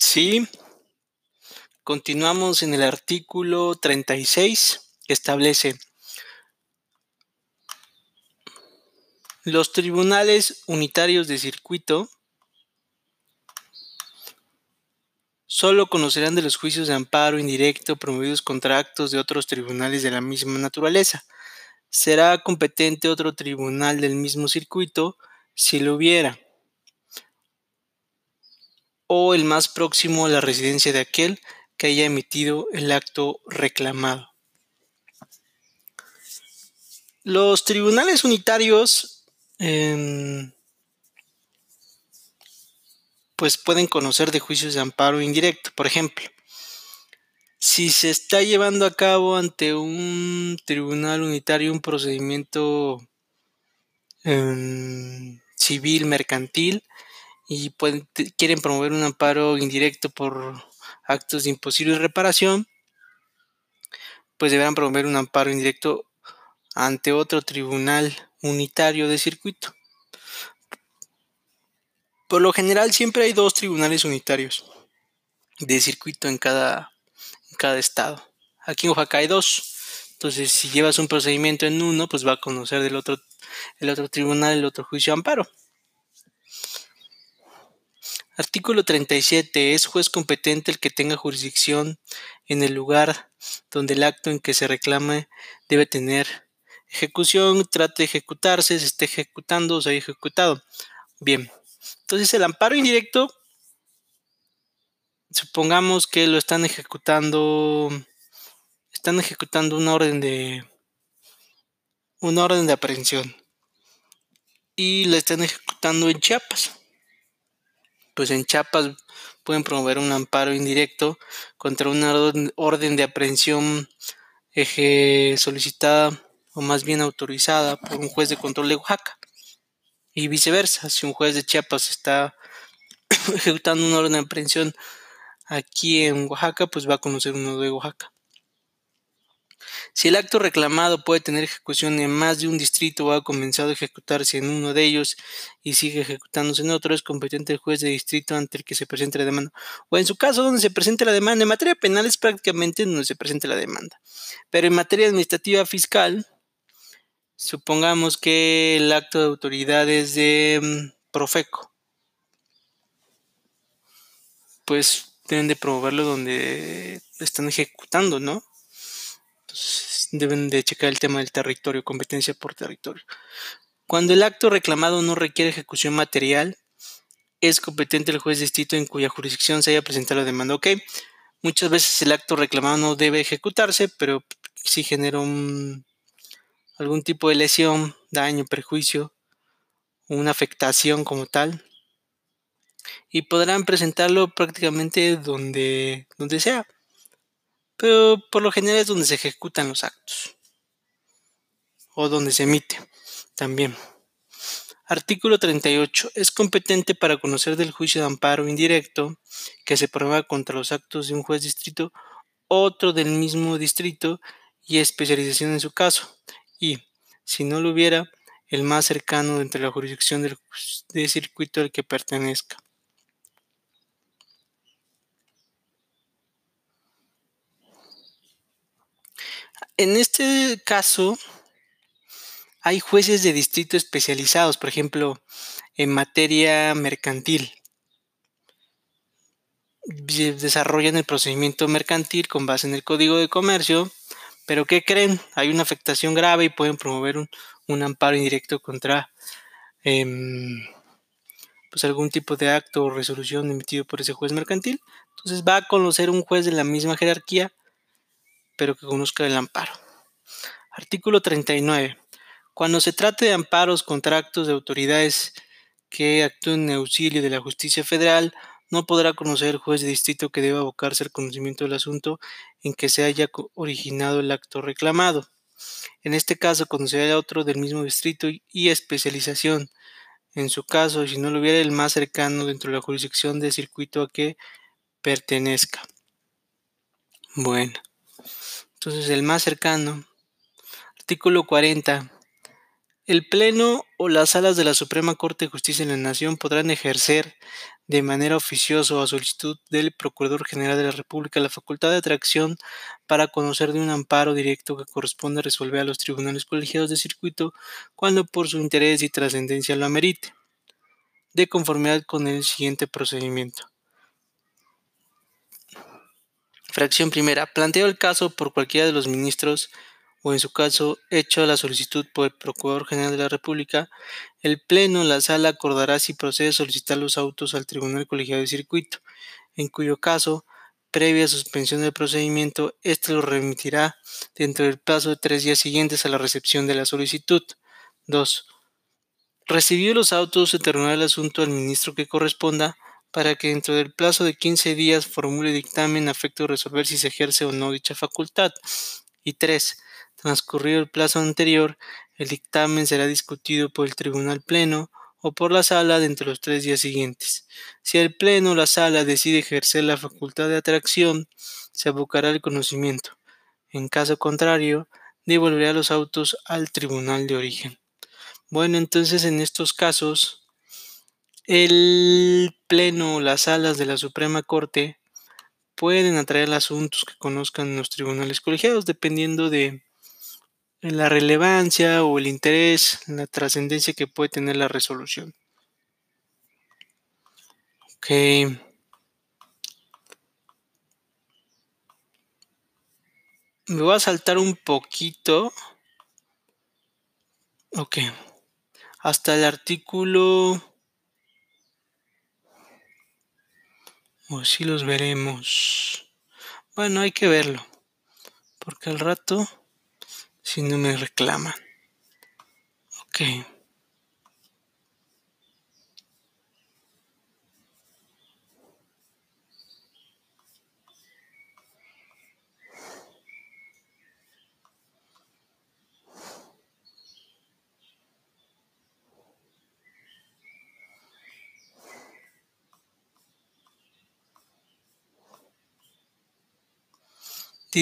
Sí. Continuamos en el artículo 36 que establece los tribunales unitarios de circuito solo conocerán de los juicios de amparo indirecto promovidos contra actos de otros tribunales de la misma naturaleza. Será competente otro tribunal del mismo circuito si lo hubiera o el más próximo a la residencia de aquel que haya emitido el acto reclamado. Los tribunales unitarios em, pues pueden conocer de juicios de amparo indirecto. Por ejemplo, si se está llevando a cabo ante un tribunal unitario un procedimiento em, civil mercantil, y quieren promover un amparo indirecto por actos de imposible reparación, pues deberán promover un amparo indirecto ante otro tribunal unitario de circuito. Por lo general siempre hay dos tribunales unitarios de circuito en cada, en cada estado. Aquí en Oaxaca hay dos. Entonces, si llevas un procedimiento en uno, pues va a conocer del otro, el otro tribunal, el otro juicio de amparo. Artículo 37. Es juez competente el que tenga jurisdicción en el lugar donde el acto en que se reclame debe tener ejecución, trate de ejecutarse, se esté ejecutando o se haya ejecutado. Bien, entonces el amparo indirecto, supongamos que lo están ejecutando, están ejecutando una orden de, una orden de aprehensión y la están ejecutando en Chiapas pues en Chiapas pueden promover un amparo indirecto contra una orden de aprehensión solicitada o más bien autorizada por un juez de control de Oaxaca. Y viceversa, si un juez de Chiapas está ejecutando una orden de aprehensión aquí en Oaxaca, pues va a conocer uno de Oaxaca. Si el acto reclamado puede tener ejecución en más de un distrito o ha comenzado a ejecutarse en uno de ellos y sigue ejecutándose en otro, es competente el juez de distrito ante el que se presente la demanda. O en su caso, donde se presente la demanda. En materia penal es prácticamente donde se presente la demanda. Pero en materia administrativa fiscal, supongamos que el acto de autoridad es de mm, Profeco. Pues deben de promoverlo donde están ejecutando, ¿no? Deben de checar el tema del territorio, competencia por territorio. Cuando el acto reclamado no requiere ejecución material, es competente el juez distrito en cuya jurisdicción se haya presentado la demanda. Ok, muchas veces el acto reclamado no debe ejecutarse, pero si genera algún tipo de lesión, daño, perjuicio, una afectación como tal, y podrán presentarlo prácticamente donde, donde sea pero por lo general es donde se ejecutan los actos o donde se emite también. Artículo 38. Es competente para conocer del juicio de amparo indirecto que se prueba contra los actos de un juez distrito, otro del mismo distrito y especialización en su caso. Y, si no lo hubiera, el más cercano entre la jurisdicción del, del circuito al que pertenezca. En este caso, hay jueces de distrito especializados, por ejemplo, en materia mercantil. Desarrollan el procedimiento mercantil con base en el Código de Comercio, pero ¿qué creen? Hay una afectación grave y pueden promover un, amparo indirecto contra em, pues algún tipo de acto o resolución emitido por ese juez mercantil. Entonces va a conocer un juez de la misma jerarquía pero que conozca el amparo. Artículo 39. Cuando se trate de amparos contra actos de autoridades que actúen en auxilio de la justicia federal, no podrá conocer el juez de distrito que deba abocarse al conocimiento del asunto en que se haya originado el acto reclamado. En este caso, conocerá otro del mismo distrito y especialización. En su caso, si no lo hubiera el más cercano dentro de la jurisdicción del circuito a que pertenezca. Bueno. Entonces el más cercano, artículo 40, El Pleno o las salas de la Suprema Corte de Justicia de la Nación podrán ejercer de manera oficiosa o a solicitud del Procurador General de la República la facultad de atracción para conocer de un amparo directo que corresponde resolver a los tribunales colegiados de circuito cuando por su interés y trascendencia lo amerite, de conformidad con el siguiente procedimiento. Fracción primera. Planteo el caso por cualquiera de los ministros o en su caso hecho la solicitud por el Procurador General de la República, el Pleno, la Sala, acordará si procede solicitar los autos al Tribunal Colegiado de Circuito, en cuyo caso, previa suspensión del procedimiento, éste lo remitirá dentro del plazo de tres días siguientes a la recepción de la solicitud. 2. Recibido los autos, se terminará el asunto al ministro que corresponda para que dentro del plazo de 15 días formule dictamen a efecto de resolver si se ejerce o no dicha facultad. Y 3. Transcurrido el plazo anterior, el dictamen será discutido por el Tribunal Pleno o por la Sala dentro de los tres días siguientes. Si el Pleno o la Sala decide ejercer la facultad de atracción, se abocará el conocimiento. En caso contrario, devolverá los autos al Tribunal de Origen. Bueno, entonces en estos casos, el Pleno o las salas de la Suprema Corte pueden atraer asuntos que conozcan los tribunales colegiados dependiendo de la relevancia o el interés, la trascendencia que puede tener la resolución. Ok. Me voy a saltar un poquito. Ok. Hasta el artículo... O si los veremos. Bueno, hay que verlo. Porque al rato si no me reclaman. Ok.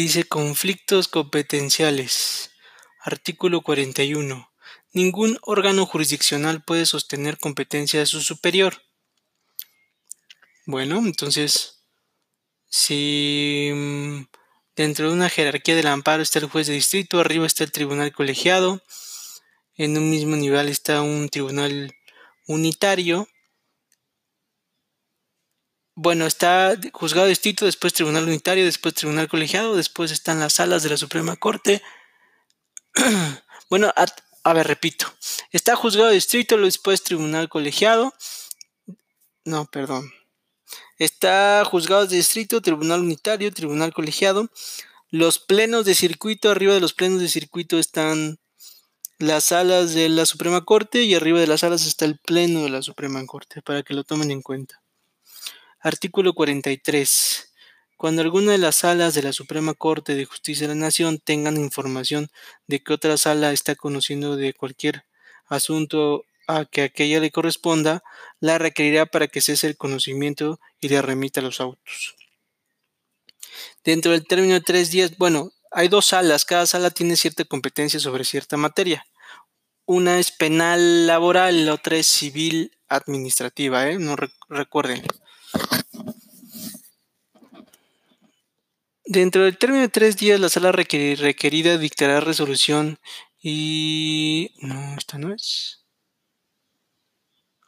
Dice conflictos competenciales. Artículo 41. Ningún órgano jurisdiccional puede sostener competencia de su superior. Bueno, entonces, si mm, dentro de una jerarquía del amparo está el juez de distrito, arriba está el tribunal colegiado, en un mismo nivel está un tribunal unitario, bueno, está juzgado distrito, después tribunal unitario, después tribunal colegiado, después están las salas de la Suprema Corte. bueno, a, ver, repito. Está juzgado distrito, después tribunal colegiado. No, perdón. Está juzgado de distrito, tribunal unitario, tribunal colegiado. Los plenos de circuito, arriba de los plenos de circuito están las salas de la Suprema Corte y arriba de las salas está el pleno de la Suprema Corte, para que lo tomen en cuenta. Artículo 43. Cuando alguna de las salas de la Suprema Corte de Justicia de la Nación tengan información de que otra sala está conociendo de cualquier asunto a que aquella le corresponda, la requerirá para que cese el conocimiento y le remita los autos. Dentro del término de tres días, bueno, hay dos salas, cada sala tiene cierta competencia sobre cierta materia. Una es penal laboral, la otra es civil administrativa, ¿eh? no recuerden. Dentro del término de tres días, la sala requerida dictará resolución y... No, esta no es.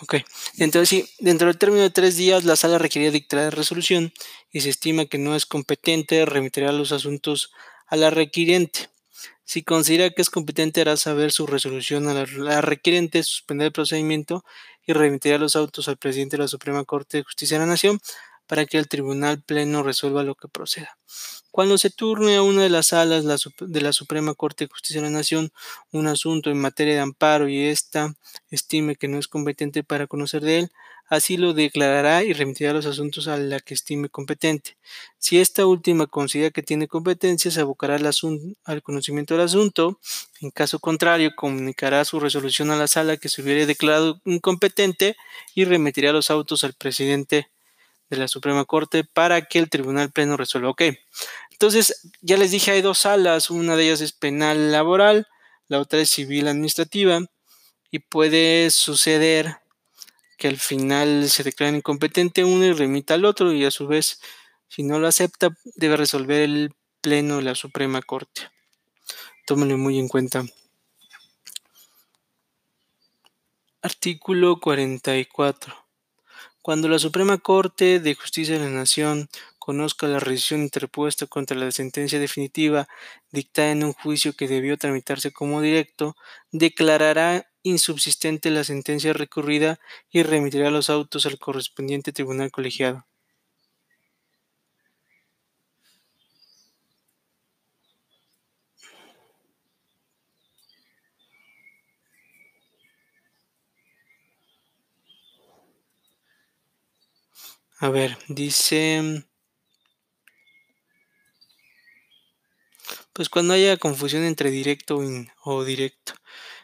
Ok, entonces sí, dentro del término de tres días, la sala requerida dictará resolución y se estima que no es competente, remitirá los asuntos a la requiriente. Si considera que es competente, hará saber su resolución a la, requiriente, suspender el procedimiento y remitirá los autos al presidente de la Suprema Corte de Justicia de la Nación para que el Tribunal Pleno resuelva lo que proceda. Cuando se turne a una de las salas de la Suprema Corte de Justicia de la Nación un asunto en materia de amparo y ésta estime que no es competente para conocer de él, así lo declarará y remitirá los asuntos a la que estime competente. Si esta última considera que tiene competencia, se abocará al, conocimiento del asunto. En caso contrario, comunicará su resolución a la sala que se hubiera declarado incompetente y remitirá los autos al presidente de la Suprema Corte para que el Tribunal Pleno resuelva. Ok, entonces ya les dije, hay dos salas, una de ellas es penal laboral, la otra es civil administrativa. y puede suceder que al final se declare incompetente uno y remita al otro y a su vez si no lo acepta debe resolver el pleno de la Suprema Corte. Tómenlo muy en cuenta. Artículo 44. Cuando la Suprema Corte de Justicia de la Nación conozca la resolución interpuesta contra la sentencia definitiva dictada en un juicio que debió tramitarse como directo, declarará insubsistente la sentencia recurrida y remitirá los autos al correspondiente tribunal colegiado. A ver, dice... Pues cuando haya confusión entre directo o directo.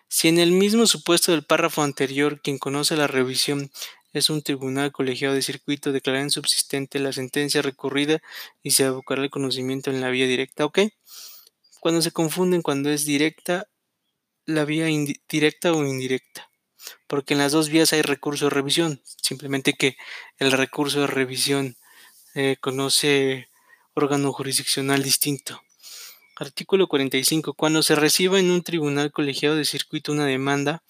Si en el mismo supuesto del párrafo anterior quien conoce la revisión es un tribunal colegiado de circuito, declarará insubsistente la sentencia recurrida y se abocará el conocimiento en la vía directa. ¿Ok? Cuando se confunden cuando es directa, la vía directa o indirecta porque en las dos vías hay recurso de revisión, simplemente que el recurso de revisión eh, conoce órgano jurisdiccional distinto. Artículo 45. Cuando se reciba en un tribunal colegiado de circuito una demanda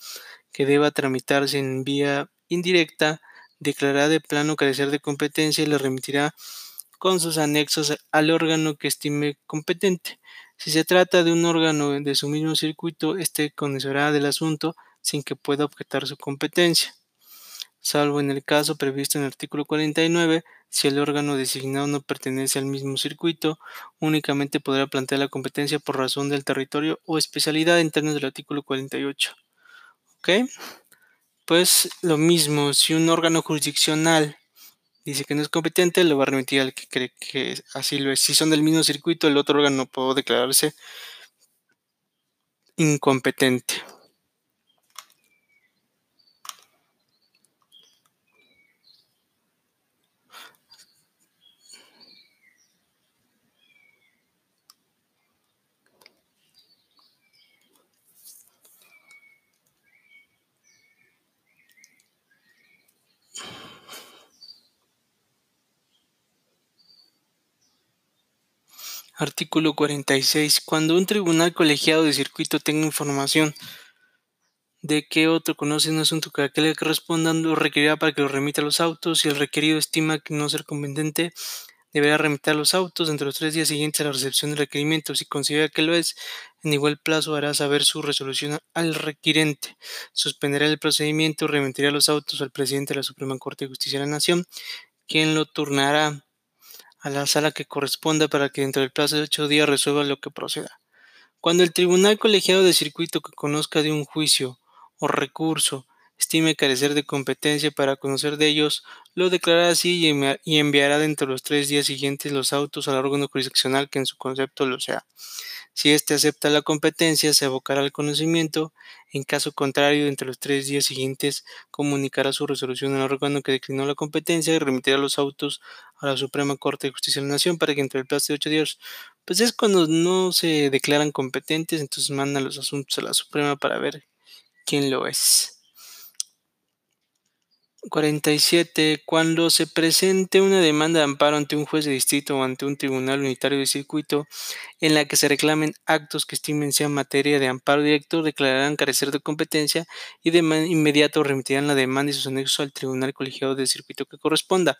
que deba tramitarse en vía indirecta, declarará de plano carecer de competencia y le remitirá con sus anexos al órgano que estime competente. Si se trata de un órgano de su mismo circuito, este conocerá del asunto sin que pueda objetar su competencia, salvo en el caso previsto en el artículo 49, si el órgano designado no pertenece al mismo circuito, únicamente podrá plantear la competencia por razón del territorio o especialidad en términos del artículo 48. ¿Ok? Pues lo mismo, si un órgano jurisdiccional dice que no es competente, lo va a remitir al que cree que así lo es. Si son del mismo circuito, el otro órgano puede declararse incompetente. Artículo 46. Cuando un tribunal colegiado de circuito tenga información de que otro conoce un asunto que a que le corresponda, lo requerirá para que lo remita a los autos. Si el requerido estima que no ser conveniente, deberá remitir los autos entre los tres días siguientes a la recepción del requerimiento. Si considera que lo es, en igual plazo hará saber su resolución al requirente. Suspenderá el procedimiento remitirá los autos al presidente de la Suprema Corte de Justicia de la Nación, quien lo turnará a la sala que corresponda para que dentro del plazo de ocho días resuelva lo que proceda. Cuando el tribunal colegiado de circuito que conozca de un juicio o recurso estime carecer de competencia para conocer de ellos, lo declarará así y enviará dentro de los tres días siguientes los autos al órgano jurisdiccional que en su concepto lo sea. Si éste acepta la competencia, se abocará al conocimiento. En caso contrario, entre los tres días siguientes, comunicará su resolución al órgano que declinó la competencia y remitirá los autos a la Suprema Corte de Justicia de la Nación para que entre el plazo de ocho días, pues es cuando no se declaran competentes, entonces mandan los asuntos a la Suprema para ver quién lo es. 47. Cuando se presente una demanda de amparo ante un juez de distrito o ante un tribunal unitario de circuito en la que se reclamen actos que estimen sean materia de amparo directo, declararán carecer de competencia y de inmediato remitirán la demanda y sus anexos al tribunal colegiado de circuito que corresponda.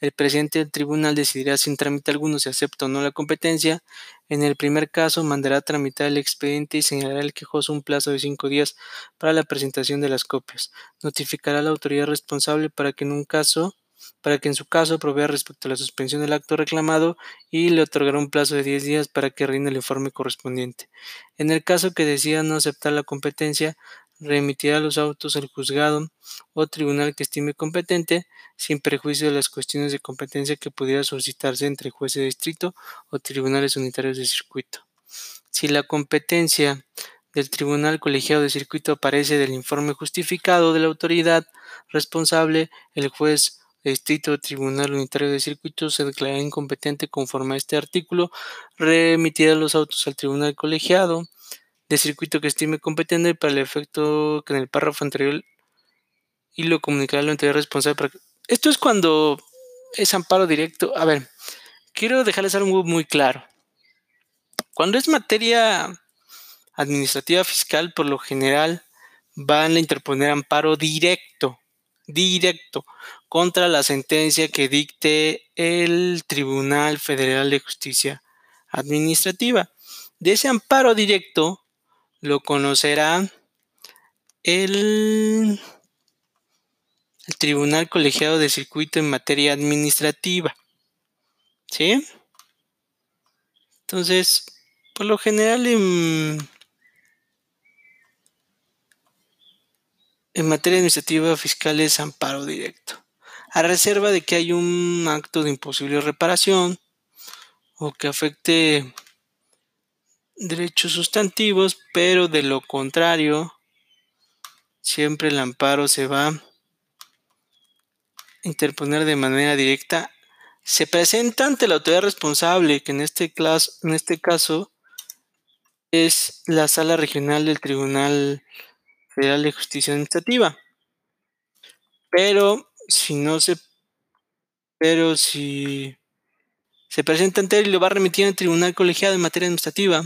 El presidente del tribunal decidirá sin trámite alguno si acepta o no la competencia. En el primer caso, mandará tramitar el expediente y señalará al quejoso un plazo de cinco días para la presentación de las copias. Notificará a la autoridad responsable para que en un caso para que en su caso provea respecto a la suspensión del acto reclamado y le otorgará un plazo de 10 días para que rinda el informe correspondiente. En el caso que decida no aceptar la competencia, remitirá los autos al juzgado o tribunal que estime competente, sin prejuicio de las cuestiones de competencia que pudiera solicitarse entre jueces de distrito o tribunales unitarios de circuito. Si la competencia del tribunal colegiado de circuito aparece del informe justificado de la autoridad responsable, el juez de distrito o tribunal unitario de circuito se declarará incompetente conforme a este artículo, remitirá los autos al tribunal colegiado de circuito que estime competente para el efecto que en el párrafo anterior y lo comunicará la entidad responsable. Esto es cuando es amparo directo. A ver, quiero dejarles algo muy claro. Cuando es materia administrativa fiscal, por lo general van a interponer amparo directo, directo, contra la sentencia que dicte el Tribunal Federal de Justicia Administrativa. De ese amparo directo lo conocerá el, Tribunal Colegiado de Circuito en materia administrativa. ¿Sí? Entonces, por lo general en, en materia administrativa fiscal es amparo directo, a reserva de que hay un acto de imposible reparación o que afecte derechos sustantivos, pero de lo contrario, siempre el amparo se va a interponer de manera directa. Se presenta ante la autoridad responsable, que en este, este caso es la sala regional del Tribunal Federal de Justicia Administrativa. Pero si no se pero si se presenta ante él y lo va a remitir al tribunal colegiado en materia administrativa,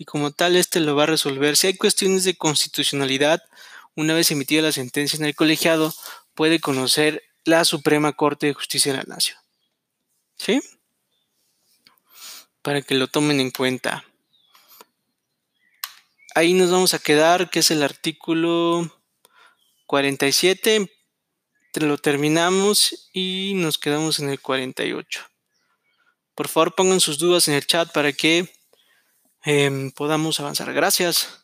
y como tal este lo va a resolver. Si hay cuestiones de constitucionalidad, una vez emitida la sentencia en el colegiado, puede conocer la Suprema Corte de Justicia de la Nación. ¿Sí? Para que lo tomen en cuenta. Ahí nos vamos a quedar, que es el artículo 47. Lo terminamos y nos quedamos en el 48. Por favor, pongan sus dudas en el chat para que Em, podamos avanzar. Gracias.